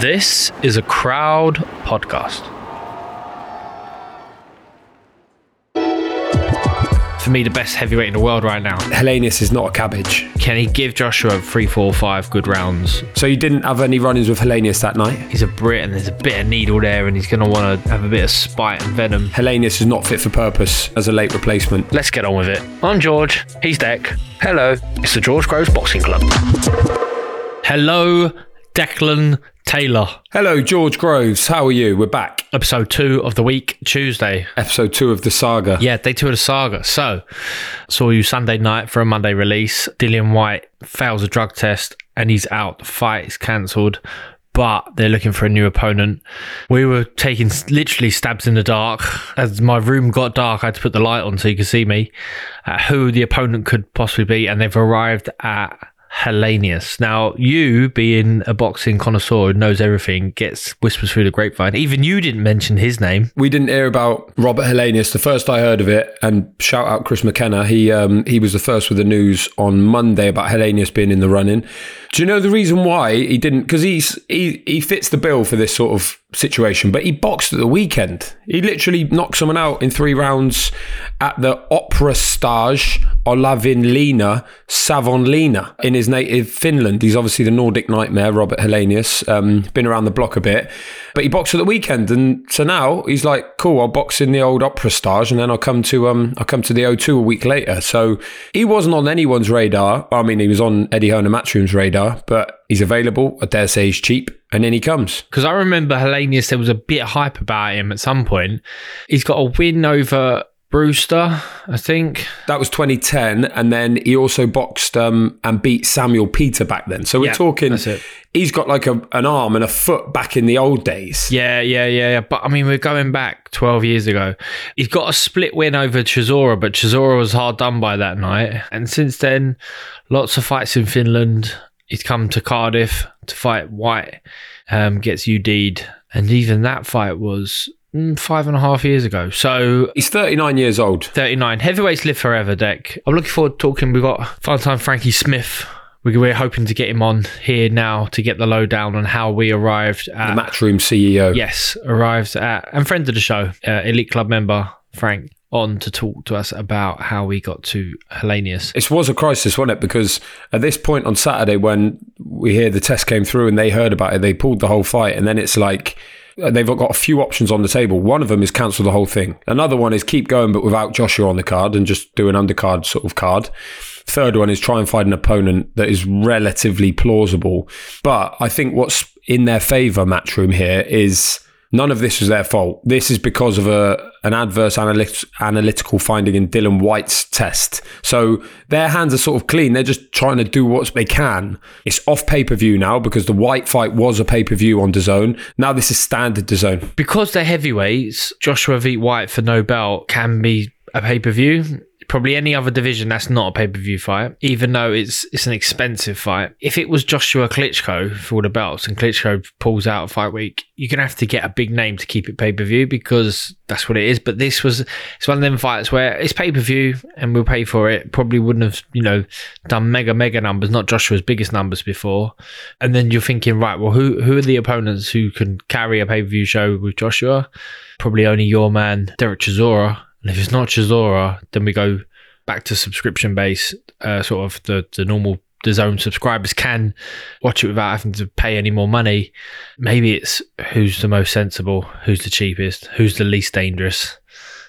This is a crowd podcast. For me, the best heavyweight in the world right now. Helenius is not a cabbage. Can he give Joshua three, four, five good rounds? So you didn't have any run-ins with Helenius that night? He's a Brit and there's a bit of needle there, and he's going to want to have a bit of spite and venom. Helenius is not fit for purpose as a late replacement. Let's get on with it. I'm George. He's Dec. Hello. It's the George Groves Boxing Club. Hello, Declan Taylor. Hello, George Groves. How are you? We're back. Episode two of the week, Tuesday. Episode two of the saga. Yeah, day two of the saga. So, saw you Sunday night for a Monday release. Dillian Whyte fails a drug test and he's out. The fight is cancelled, but they're looking for a new opponent. We were taking literally stabs in the dark. As my room got dark, I had to put the light on so you could see me, uh, who the opponent could possibly be, and they've arrived at Helenius. Now, you being a boxing connoisseur who knows everything, gets whispers through the grapevine. Even you didn't mention his name. We didn't hear about Robert Helenius. The first I heard of it, and shout out Chris McKenna, he um, he was the first with the news on Monday about Helenius being in the running. Do you know the reason why he didn't? Because he's he he fits the bill for this sort of situation, but he boxed at the weekend. He literally knocked someone out in three rounds at the Opera Stage Olavinlinna Savonlinna in his native Finland. He's obviously the Nordic nightmare, Robert Helenius. Um, been around the block a bit, but he boxed at the weekend, and so now he's like, "Cool, I'll box in the old Opera Stage, and then I'll come to um, I'll come to the O2 a week later." So he wasn't on anyone's radar. I mean, he was on Eddie Hearn and Matchroom's radar, but he's available. I dare say he's cheap, and then he comes. Because I remember Helenius, there was a bit of hype about him at some point. He's got a win over Brewster, I think. That was 2010, and then he also boxed um, and beat Samuel Peter back then. So we're Yeah, talking, he's got like a, an arm and a foot back in the old days. Yeah, yeah, yeah, yeah. But I mean, we're going back 12 years ago. He's got a split win over Chisora, but Chisora was hard done by that night. And since then, lots of fights in Finland. He's come to Cardiff to fight Whyte, um, gets UD'd. And even that fight was mm, five and a half years ago. So He's 39 years old. 39. Heavyweights live forever, Dec. I'm looking forward to talking. We've got fun time Frankie Smith. We- We're hoping to get him on here now to get the lowdown on how we arrived at The Matchroom CEO. Yes, arrived at and friend of the show, uh, Elite Club member Frank, on to talk to us about how we got to Helenius. It was a crisis, wasn't it? Because at this point on Saturday, when we hear the test came through and they heard about it, they pulled the whole fight. And then it's like they've got a few options on the table. One of them is cancel the whole thing. Another one is keep going, but without Joshua on the card and just do an undercard sort of card. Third one is try and find an opponent that is relatively plausible. But I think what's in their favour, Matchroom, here is none of this was their fault. This is because of a an adverse analyt- analytical finding in Dillian Whyte's test. So their hands are sort of clean. They're just trying to do what they can. It's off pay per view now because the Whyte fight was a pay per view on DAZN. Now this is standard DAZN. Because they're heavyweights, Joshua v Whyte for no belt can be a pay per view. Probably any other division that's not a pay per view fight, even though it's it's an expensive fight. If it was Joshua Klitschko for all the belts and Klitschko pulls out of fight week, you're gonna have to get a big name to keep it pay per view because that's what it is. But this was it's one of them fights where it's pay per view and we'll pay for it. Probably wouldn't have you know done mega mega numbers, not Joshua's biggest numbers before. And then you're thinking, right, well, who who are the opponents who can carry a pay per view show with Joshua? Probably only your man, Derek Chisora. And if it's not Chisora, then we go back to subscription base, uh, sort of the, the normal DAZN subscribers can watch it without having to pay any more money. Maybe it's who's the most sensible, who's the cheapest, who's the least dangerous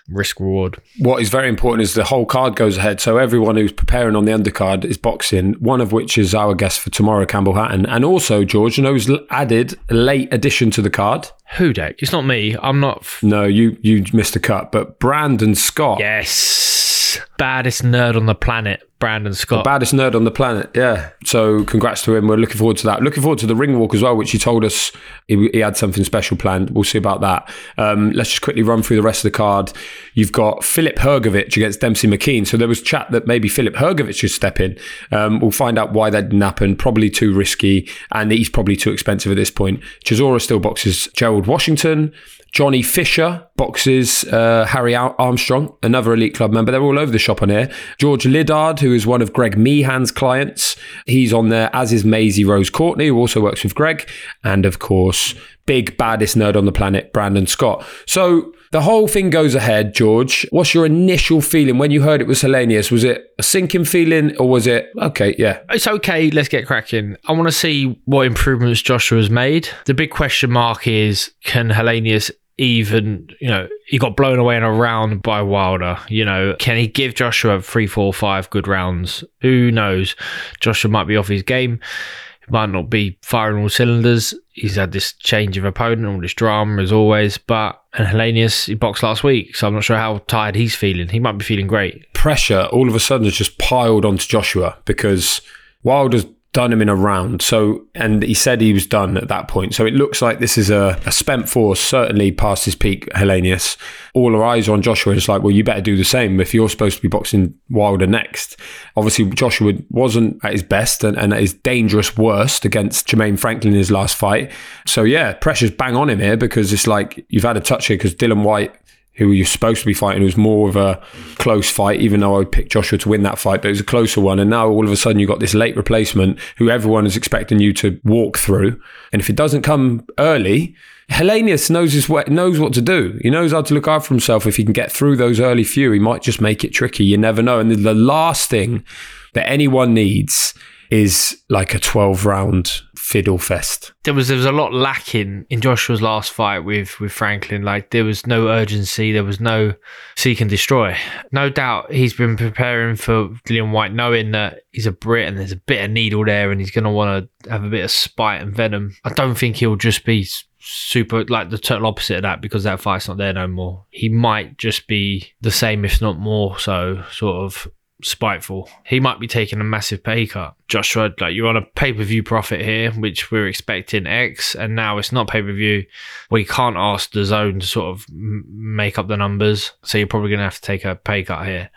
risk reward. What is very important is the whole card goes ahead. So everyone who's preparing on the undercard is boxing, one of which is our guest for tomorrow, Campbell Hatton. And also, George, you know who's added a late addition to the card? Who, Dec? It's not me. I'm not. F- No, you you missed a cut, but Brandon Scott. yes. Baddest nerd on the planet, Brandon Scott. Baddest nerd on the planet, yeah. So congrats to him. We're looking forward to that. Looking forward to the ring walk as well, which he told us he, he had something special planned. We'll see about that. Um, let's just quickly run through the rest of the card. You've got Filip Hrgovic against Demsey McKean. So there was chat that maybe Filip Hrgovic should step in. Um, we'll find out why that didn't happen. Probably too risky, and he's probably too expensive at this point. Chisora still boxes Gerald Washington. Johnny Fisher boxes uh, Harry Armstrong, another Elite Club member. They're all over the shop on here. George Liddard, who is one of Greg Meehan's clients, he's on there, as is Maisie Rose Courtney, who also works with Greg. And of course, big baddest nerd on the planet, Brandon Scott. So the whole thing goes ahead, George. What's your initial feeling when you heard it was Helenius? Was it a sinking feeling or was it, okay, yeah, It's okay. Let's get cracking. I want to see what improvements Joshua has made. The big question mark is can Helenius even, you know, he got blown away in a round by Wilder. You know, can he give Joshua three, four, five good rounds? Who knows? Joshua might be off his game. He might not be firing all cylinders. He's had this change of opponent, all this drama as always. But and Helenius, he boxed last week, so I'm not sure how tired he's feeling. He might be feeling great. pressure all of a sudden has just piled onto Joshua because Wilder's done him in a round. So, and he said he was done at that point. So it looks like this is a, a spent force, certainly past his peak, Helenius. All our eyes are on Joshua. It's like, well, you better do the same if you're supposed to be boxing Wilder next. Obviously, Joshua wasn't at his best and, and at his dangerous worst against Jermaine Franklin in his last fight. So, yeah, pressure's bang on him here because it's like you've had a touch here because Dillian Whyte who you're supposed to be fighting, It was more of a close fight, even though I would pick Joshua to win that fight, but it was a closer one. And now all of a sudden you've got this late replacement who everyone is expecting you to walk through. And if it doesn't come early, Helenius knows his way, knows what to do. He knows how to look after himself. If he can get through those early few, he might just make it tricky. You never know. And the last thing that anyone needs is like a 12 round fiddle fest. there was there was a lot lacking in Joshua's last fight with with Franklin. Like there was no urgency, there was no seek and destroy. No doubt he's been preparing for Dillian Whyte, knowing that he's a Brit and there's a bit of needle there, and he's going to want to have a bit of spite and venom. I don't think he'll just be super like the total opposite of that because that fight's not there no more. He might just be the same, if not more so, sort of spiteful. He might be taking a massive pay cut. Joshua, like you're on a pay per view profit here, which we're expecting X, and now it's not pay per view. We can't ask DAZN to sort of make up the numbers, so you're probably going to have to take a pay cut here.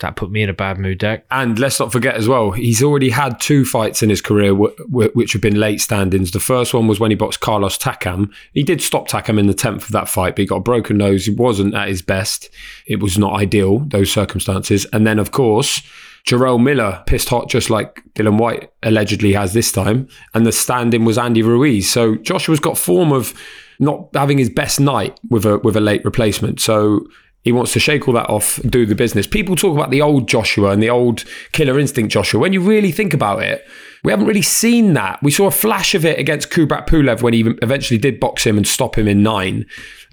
That put me in a bad mood, Dec. And let's not forget as well, he's already had two fights in his career w- w- which have been late standings. The first one was when he boxed Carlos Takam. He did stop Takam in the 10th of that fight, but he got a broken nose. He wasn't at his best. It was not ideal, those circumstances. And then, of course, Jarrell Miller pissed hot just like Dillian Whyte allegedly has this time. And the stand in was Andy Ruiz. So Joshua's got form of not having his best night with a with a late replacement. So he wants to shake all that off, do the business. People talk about the old Joshua and the old killer instinct Joshua. When you really think about it, we haven't really seen that. We saw a flash of it against Kubrat Pulev when he eventually did box him and stop him in nine.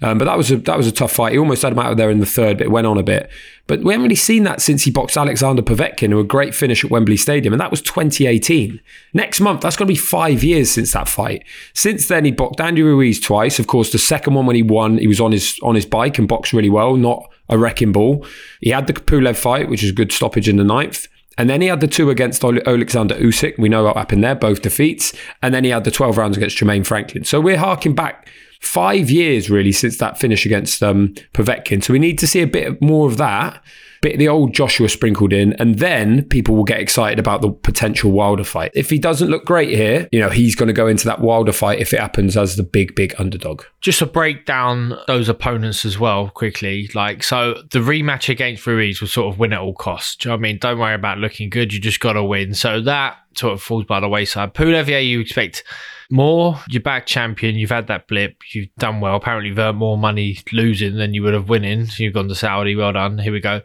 Um, but that was a that was a tough fight. He almost had him out of there in the third, but it went on a bit. But we haven't really seen that since he boxed Alexander Povetkin, who a great finish at Wembley Stadium, and that was 2018. Next month, that's going to be five years since that fight. Since then, he boxed Andy Ruiz twice. Of course, the second one when he won, he was on his on his bike and boxed really well, not a wrecking ball. He had the Pulev fight, which is a good stoppage in the ninth. And then he had the two against Alexander Usyk. We know what happened there, both defeats. And then he had the 12 rounds against Jermaine Franklin. So we're harking back five years really since that finish against um, Povetkin. So we need to see a bit more of that, bit of the old Joshua sprinkled in, and then people will get excited about the potential Wilder fight. If he doesn't look great here, you know, he's going to go into that Wilder fight if it happens as the big, big underdog. Just to break down those opponents as well quickly. Like, so the rematch against Ruiz was sort of win at all costs. Do you know I mean? Don't worry about looking good. You just got to win. So that sort of falls by the wayside. Pulev, yeah, you expect more. You're back champion. You've had that blip. You've done well. Apparently, you've earned more money losing than you would have winning. So you've gone to Saudi. Well done. Here we go.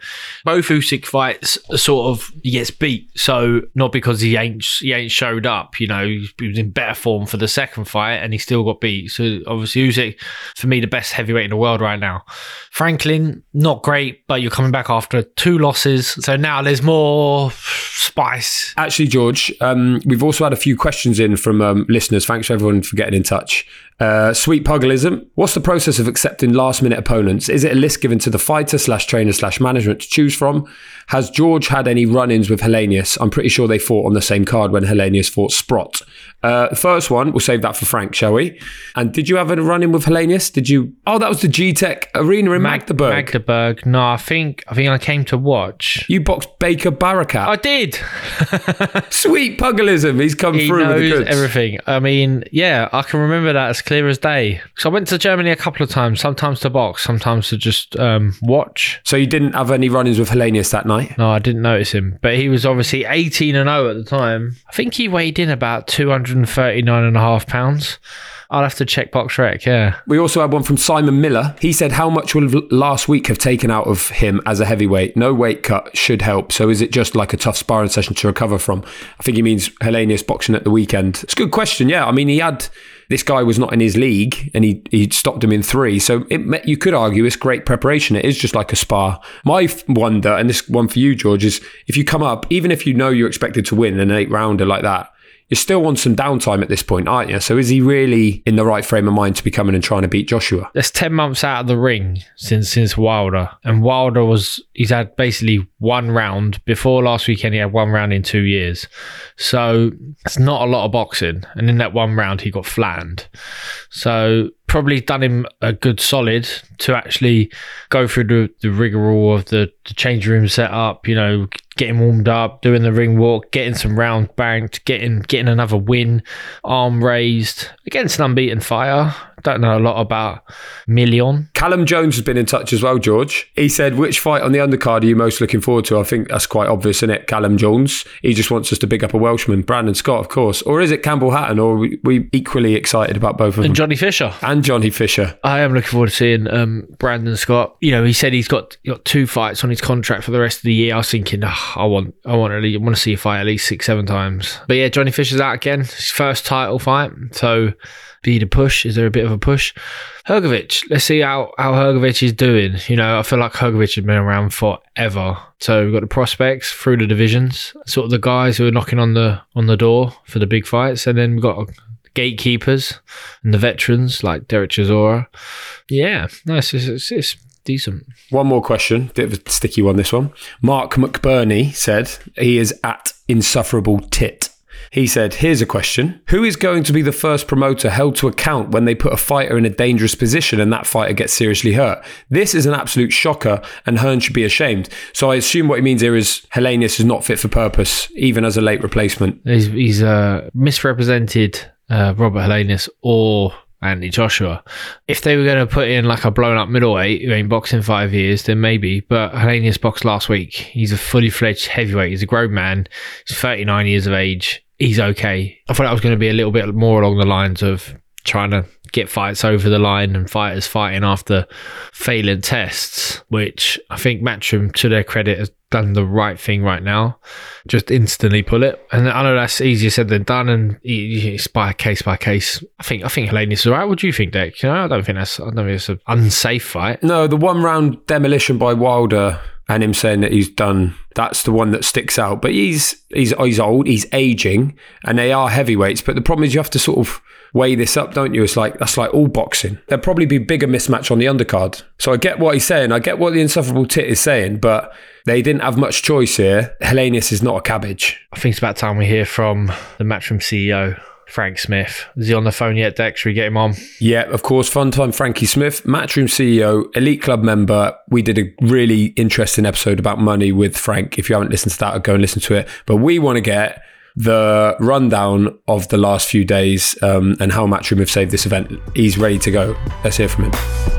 Both Usyk fights, sort of, he gets beat. So not because he ain't he ain't showed up. You know, he was in better form for the second fight, and he still got beat. So obviously, Usyk for me the best heavyweight in the world right now. Franklin not great, but you're coming back after two losses. So now there's more spice. Actually, George, um, we've also had a few questions in from um, listeners. Thanks everyone for getting in touch. Uh, sweet pugilism. What's the process of accepting last minute opponents? Is it a list given to the fighter slash trainer slash management to choose from? Has George had any run ins with Helenius? I'm pretty sure they fought on the same card when Helenius fought Sprott. Uh, first one, we'll save that for Frank, shall we? And did you have a run in with Helenius? Did you? Oh, that was the GETEC Arena in Mag- Magdeburg. Magdeburg. No, I think I think I came to watch. you boxed Baker Barakat. I did. Sweet pugilism. He's come he through with knows goods. everything. I mean, yeah, I can remember that as clear as day. So I went to Germany a couple of times, sometimes to box, sometimes to just um, watch. So you didn't have any run-ins with Helenius that night? No, I didn't notice him, but he was obviously 18 and 0 at the time. I think he weighed in about 239 and a half pounds. I'll have to check BoxRec, yeah. We also had one from Simon Miller. He said, How much will last week have taken out of him as a heavyweight? No weight cut should help. So is it just like a tough sparring session to recover from? I think he means Helenius boxing at the weekend. It's a good question. Yeah. I mean, he had. This guy was not in his league and he, he stopped him in three. So it, you could argue it's great preparation. It is just like a spa. My wonder, and this one for you, George, is if you come up, even if you know you're expected to win an eight rounder like that, you still want some downtime at this point, aren't you? So is he really in the right frame of mind to be coming and trying to beat Joshua? That's 10 months out of the ring since since Wilder. And Wilder was, he's had basically one round. Before last weekend, he had one round in two years. So it's not a lot of boxing. And in that one round, he got flattened. So probably done him a good solid to actually go through the, the rigmarole of the, the change room setup, you know, getting warmed up, doing the ring walk, getting some round banked, getting getting another win, arm raised against an unbeaten fighter. Don't know a lot about Million. Callum Jones has been in touch as well, George. He said, Which fight on the undercard are you most looking forward to? I think that's quite obvious, isn't it? Callum Jones. He just wants us to big up a Welshman, Brandon Scott, of course. Or is it Campbell Hatton? Or are we, we equally excited about both of them? And Johnny Fisher. and Johnny Fisher. I am looking forward to seeing um, Brandon Scott. You know, he said he's got got two fights on his contract for the rest of the year. I was thinking, oh, I want, I want, least, I want to see a fight at least six, seven times. But yeah, Johnny Fisher's out again. His first title fight. So, be the push. Is there a bit of a push? Hrgovic. Let's see how how Hrgovic is doing. You know, I feel like Hrgovic has been around forever. So we've got the prospects through the divisions, sort of the guys who are knocking on the on the door for the big fights, and then we've got gatekeepers and the veterans like Derek Chisora. Yeah, nice. It's, it's, it's decent. One more question, bit of a sticky one. This one. Mark McBurney said he is at insufferable tit. He said, Here's a question. Who is going to be the first promoter held to account when they put a fighter in a dangerous position and that fighter gets seriously hurt? This is an absolute shocker, and Hearn should be ashamed. So I assume what he means here is Helenius is not fit for purpose, even as a late replacement. He's, he's uh, misrepresented uh, Robert Helenius or Andy Joshua. If they were going to put in like a blown up middleweight who ain't boxed in five years, then maybe. But Helenius boxed last week. He's a fully fledged heavyweight. He's a grown man. He's 39 years of age. He's okay. I thought that was going to be a little bit more along the lines of trying to get fights over the line and fighters fighting after failing tests, which I think Matchroom, to their credit, has done the right thing right now. Just instantly pull it, and I know that's easier said than done, and it's by case by case. I think I think Helenius is alright. What do you think, Dick? You know, I don't think that's I don't think it's an unsafe fight. No, the one round demolition by Wilder and him saying that he's done that's the one that sticks out. But he's he's he's old, he's aging, and they are heavyweights. But the problem is you have to sort of weigh this up, don't you? It's like that's like all boxing. There'll probably be bigger mismatch on the undercard. So I get what he's saying. I get what the insufferable tit is saying, but they didn't have much choice here. Helenius is not a cabbage. I think it's about time we hear from the Matchroom CEO. Frank Smith. Is he on the phone yet, Dex? Should we get him on? Yeah, of course. Fun time, Frankie Smith, Matchroom CEO, Elite Club member. We did a really interesting episode about money with Frank. If you haven't listened to that, go and listen to it. But we want to get the rundown of the last few days um, and how Matchroom have saved this event. He's ready to go. Let's hear from him.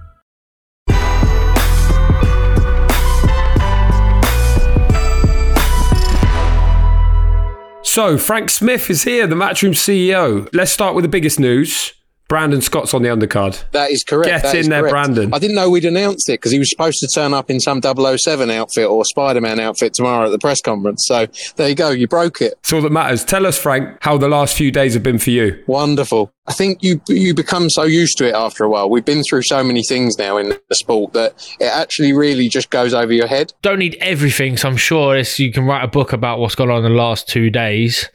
So, Frank Smith is here, the Matchroom CEO. Let's start with the biggest news. Brandon Scott's on the undercard. That is correct. Get That in there, correct. Brandon. I didn't know we'd announced it because he was supposed to turn up in some 007 outfit or Spider Man outfit tomorrow at the press conference. So there you go. You broke it. It's all that matters. Tell us, Frank, how the last few days have been for you. Wonderful. I think you you become so used to it after a while. We've been through so many things now in the sport that it actually really just goes over your head. Don't need everything, so I'm sure you can write a book about what's gone on in the last two days.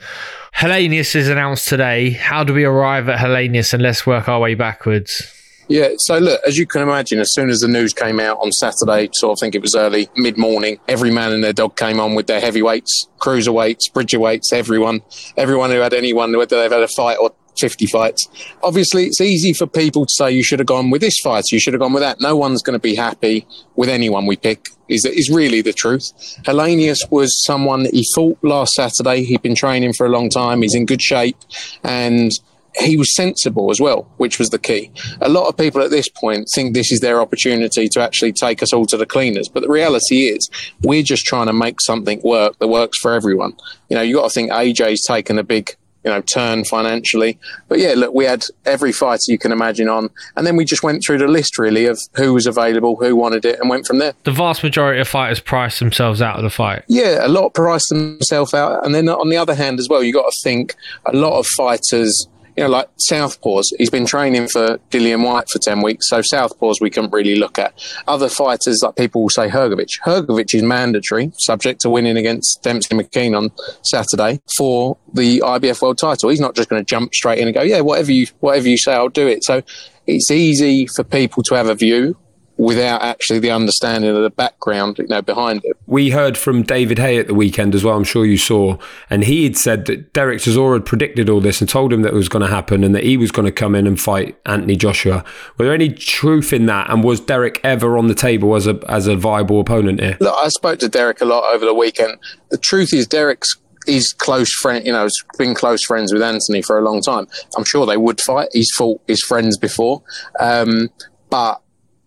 Helenius is announced today. How do we arrive at Helenius and let's work our way backwards? Yeah, so look, as you can imagine, as soon as the news came out on Saturday, so I think it was early, mid morning, every man and their dog came on with their heavyweights, cruiserweights, bridgerweights, everyone, everyone who had anyone, whether they've had a fight or 50 fights. Obviously, it's easy for people to say you should have gone with this fight, you should have gone with that. No one's going to be happy with anyone we pick, is, is really the truth. Helenius was someone he fought last Saturday. He'd been training for a long time, he's in good shape, and he was sensible as well, which was the key. A lot of people at this point think this is their opportunity to actually take us all to the cleaners. But the reality is, we're just trying to make something work that works for everyone. You know, you got to think AJ's taken a big, you know, turn financially. But yeah, look, we had every fighter you can imagine on. And then we just went through the list really of who was available, who wanted it, and went from there. The vast majority of fighters price themselves out of the fight. Yeah, a lot price themselves out. And then on the other hand as well, you got to think a lot of fighters, you know, like Southpaws, he's been training for Dillian Whyte for 10 weeks. So Southpaws we couldn't really look at. Other fighters, like people will say Hrgovic. Hrgovic is mandatory, subject to winning against Demsey McKean on Saturday for the IBF world title. He's not just going to jump straight in and go, yeah, whatever you, whatever you say, I'll do it. So it's easy for people to have a view without actually the understanding of the background, you know, behind it. We heard from David Haye at the weekend as well, I'm sure you saw, and he had said that Derek Chisora had predicted all this and told him that it was going to happen and that he was going to come in and fight Anthony Joshua. Were there any truth in that? And was Derek ever on the table as a as a viable opponent here? Look, I spoke to Derek a lot over the weekend. The truth is, Derek's he's close friend, you know, has been close friends with Anthony for a long time. I'm sure they would fight. He's fought his friends before, um, but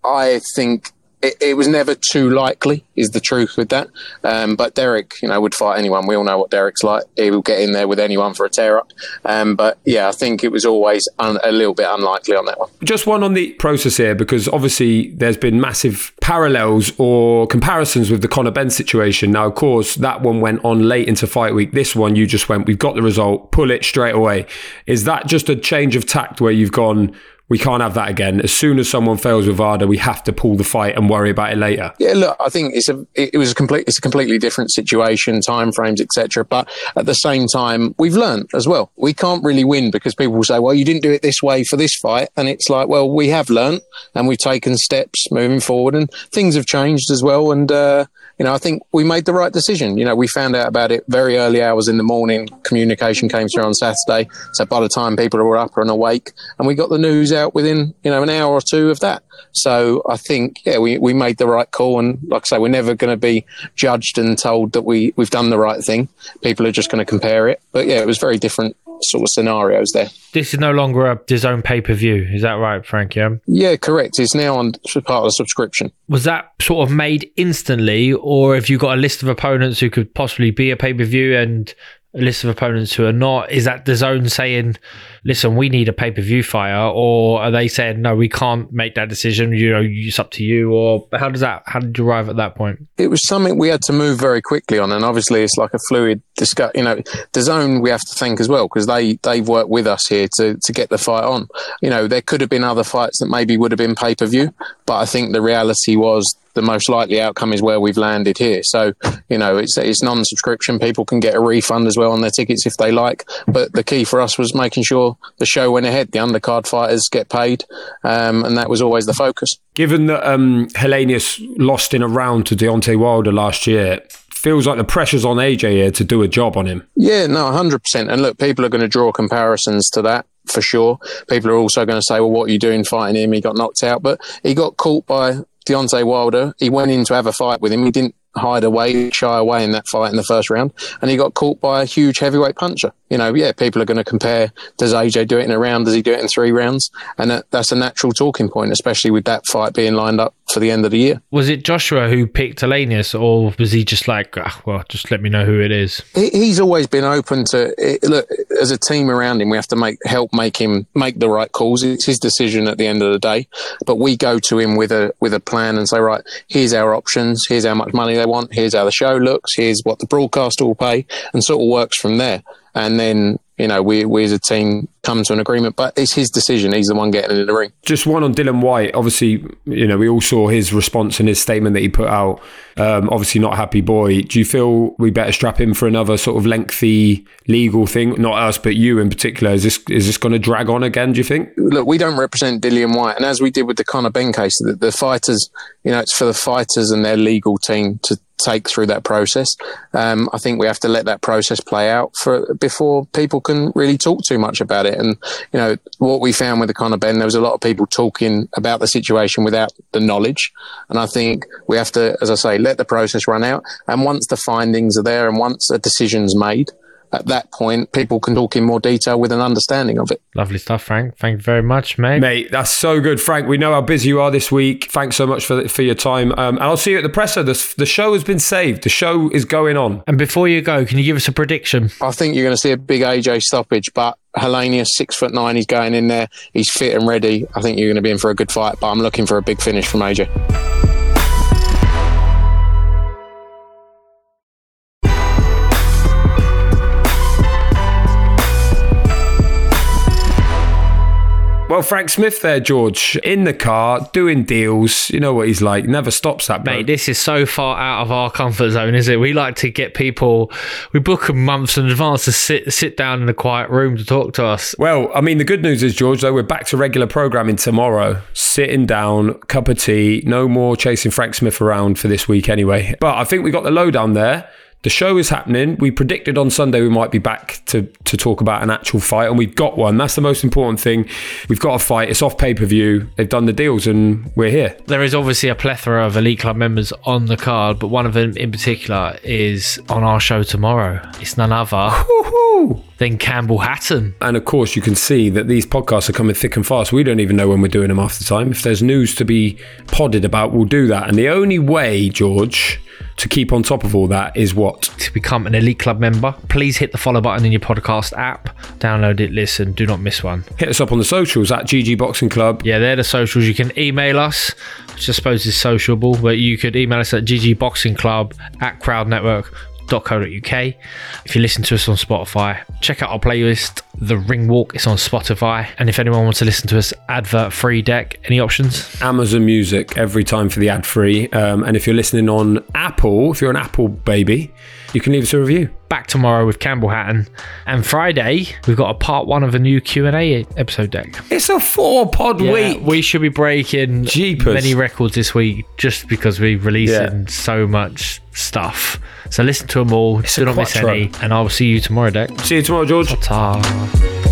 I think it, it was never too likely. Is the truth with that? Um, but Derek, you know, would fight anyone. We all know what Derek's like. He will get in there with anyone for a tear up. Um, but yeah, I think it was always un- a little bit unlikely on that one. Just one on the process here, because obviously there's been massive parallels or comparisons with the Conor Benn situation. Now, of course, that one went on late into fight week. This one, you just went, we've got the result, pull it straight away. Is that just a change of tact where you've gone, we can't have that again? As soon as someone fails with VADA, we have to pull the fight and worry about it later. Yeah, look, I think it's a it was a complete it's a completely different situation, timeframes, etc. But at the same time, we've learned as well. We can't really win because people say, "Well, you didn't do it this way for this fight," and it's like, well, we have learned and we've taken steps moving forward, and things have changed as well. And uh, you know, I think we made the right decision. You know, we found out about it very early hours in the morning. Communication came through on Saturday, so by the time people were up and awake, and we got the news out within you know an hour or two of that. So I think, yeah, we, we made the right call. And like I say, we're never going to be judged and told that we, we've done the right thing. People are just going to compare it. But yeah, it was very different sort of scenarios there. This is no longer a DAZN pay per view. Is that right, Frank? Yeah. Yeah, correct. It's now on part of the subscription. Was that sort of made instantly, or have you got a list of opponents who could possibly be a pay per view and a list of opponents who are not? Is that DAZN saying, listen, we need a pay per view fire, or are they saying, no, we can't make that decision? You know, it's up to you, or how does that? How did you arrive at that point? It was something we had to move very quickly on, and obviously it's like a fluid discuss. You know, DAZN we have to think as well because they they've worked with us here to to get the fight on. You know, there could have been other fights that maybe would have been pay per view, but I think the reality was the most likely outcome is where we've landed here. So, you know, it's it's non-subscription. People can get a refund as well on their tickets if they like. But the key for us was making sure the show went ahead. The undercard fighters get paid, um, and that was always the focus. Given that um, Helenius lost in a round to Deontay Wilder last year, feels like the pressure's on AJ here to do a job on him. Yeah, no, 100%. And look, people are going to draw comparisons to that for sure. People are also going to say, well, what are you doing fighting him? He got knocked out, but he got caught by Deontay Wilder. He went in to have a fight with him. He didn't hide away, shy away in that fight in the first round, and he got caught by a huge heavyweight puncher. You know, yeah, people are going to compare. Does AJ do it in a round? Does he do it in three rounds? And that, that's a natural talking point, especially with that fight being lined up for the end of the year. Was it Joshua who picked Helenius, or was he just like, ah, well, just let me know who it is? He, he's always been open to it, look as a team around him. We have to make help make him make the right calls. It's his decision at the end of the day, but we go to him with a with a plan and say, right, here's our options. Here's how much money they want. Here's how the show looks. Here's what the broadcaster will pay, and sort of works from there. And then you know, we, we as a team come to an agreement, but it's his decision. He's the one getting in the ring. Just one on Dillian Whyte. Obviously, you know, we all saw his response and his statement that he put out. Um, obviously, not happy boy. Do you feel we better strap him for another sort of lengthy legal thing? Not us, but you in particular. Is this is this going to drag on again? Do you think? Look, we don't represent Dillian Whyte, and as we did with the Conor Benn case, the, the fighters, you know, it's for the fighters and their legal team to take through that process. Um, I think we have to let that process play out for before people can really talk too much about it. And you know what we found with the Conor Benn, there was a lot of people talking about the situation without the knowledge. And I think we have to, as I say, let the process run out. And once the findings are there, and once a decision's made, at that point, people can talk in more detail with an understanding of it. Lovely stuff, Frank. Thank you very much, mate. Mate, that's so good, Frank. We know how busy you are this week. Thanks so much for for your time. Um, and I'll see you at the presser. The, the show has been saved. The show is going on. And before you go, can you give us a prediction? I think you're going to see a big AJ stoppage, but Helenius, six foot nine, he's going in there. He's fit and ready. I think you're going to be in for a good fight, but I'm looking for a big finish from AJ. Well, Frank Smith there, George, in the car, doing deals. You know what he's like. Never stops that, Mate, this is so far out of our comfort zone, is it? We like to get people, we book them months in advance to sit sit down in a quiet room to talk to us. Well, I mean, the good news is, George, though, we're back to regular programming tomorrow. Sitting down, cup of tea, no more chasing Frank Smith around for this week anyway. But I think we got the lowdown there. The show is happening. We predicted on Sunday we might be back to, to talk about an actual fight, and we've got one. That's the most important thing. We've got a fight. It's off pay per view. They've done the deals, and we're here. There is obviously a plethora of Elite Club members on the card, but one of them in particular is on our show tomorrow. It's none other than Campbell Hatton. And of course, you can see that these podcasts are coming thick and fast. We don't even know when we're doing them half the time. If there's news to be podded about, we'll do that. And the only way, George, to keep on top of all that is what? To become an Elite Club member, please hit the follow button in your podcast app. Download it, listen, do not miss one. Hit us up on the socials at GG Boxing Club. Yeah, they're the socials. You can email us, which I suppose is sociable, but you could email us at ggboxingclub at crowdnetwork.co.uk. If you listen to us on Spotify, check out our playlist, The Ring Walk. It's on Spotify. And if anyone wants to listen to us advert free Dec, any options? Amazon Music every time for the ad free. Um, and if you're listening on Apple, if you're an Apple baby, you can leave us a review. Back tomorrow with Campbell Hatton. And Friday, we've got a part one of a new Q&A episode Dec. It's a four pod Yeah, week. we should be breaking Jeepers. many records this week just because we're releasing Yeah. so much stuff. So listen to them all. a do not miss any. And I'll see you tomorrow, Dec. See you tomorrow, George. Ta.